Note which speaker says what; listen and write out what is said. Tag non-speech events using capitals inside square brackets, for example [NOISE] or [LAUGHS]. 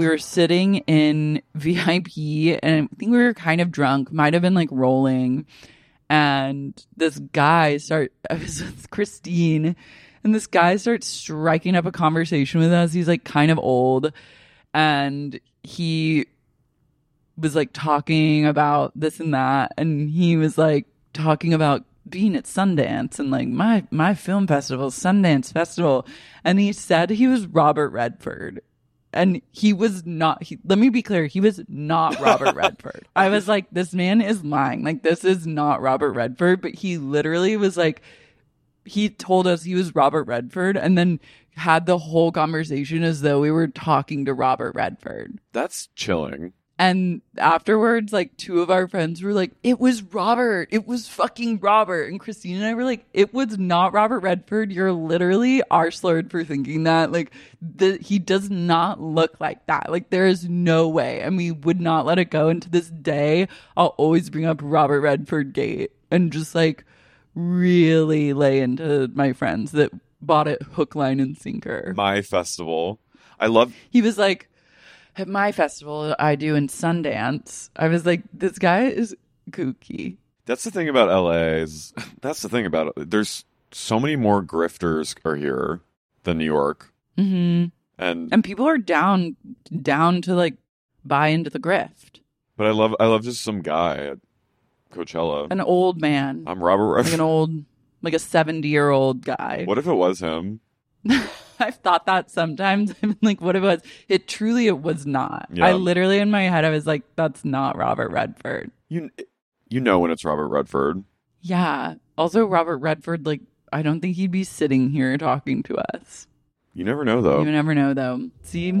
Speaker 1: we were sitting in [LAUGHS] VIP and I think we were kind of drunk, might have been like rolling. And this guy start I was with Christine. And this guy starts striking up a conversation with us. He's like kind of old. And he was like talking about this and that. And he was like talking about being at Sundance and like my my film festival, Sundance Festival, and he said he was Robert Redford and he was not he, let me be clear he was not robert [LAUGHS] redford. I was like this man is lying. Like this is not robert redford but he literally was like he told us he was robert redford and then had the whole conversation as though we were talking to robert redford.
Speaker 2: That's chilling.
Speaker 1: And afterwards like two of our friends were like it was robert. It was fucking robert. And christine and i were like it was not robert redford. You're literally r slurred for thinking that. Like the, he does not look like that. Like there is no way. And we would not let it go. And to this day i'll always bring up robert redford gate and just like really lay into my friends that bought it hook line and sinker.
Speaker 2: My festival. I love
Speaker 1: he was like, at my festival I do in Sundance. I was like, this guy is kooky.
Speaker 2: that's the thing about LA is [LAUGHS] that's the thing about it. There's so many more grifters are here than New York.
Speaker 1: hmm
Speaker 2: And
Speaker 1: And people are down, down to like buy into the grift.
Speaker 2: but I love I love just some guy at Coachella.
Speaker 1: An old man,
Speaker 2: I'm Robert
Speaker 1: like an old, like a 70 year old guy.
Speaker 2: What if it was him? [LAUGHS] [LAUGHS]
Speaker 1: I've thought that sometimes. [LAUGHS] I'm like, what it was? It truly, it was not.
Speaker 2: Yeah.
Speaker 1: I literally in my head, I was like, that's not Robert Redford.
Speaker 2: You you know when it's Robert Redford.
Speaker 1: Yeah. Also, Robert Redford, like, I don't think he'd be sitting here talking to us.
Speaker 2: You never know though.
Speaker 1: You never know, though. See,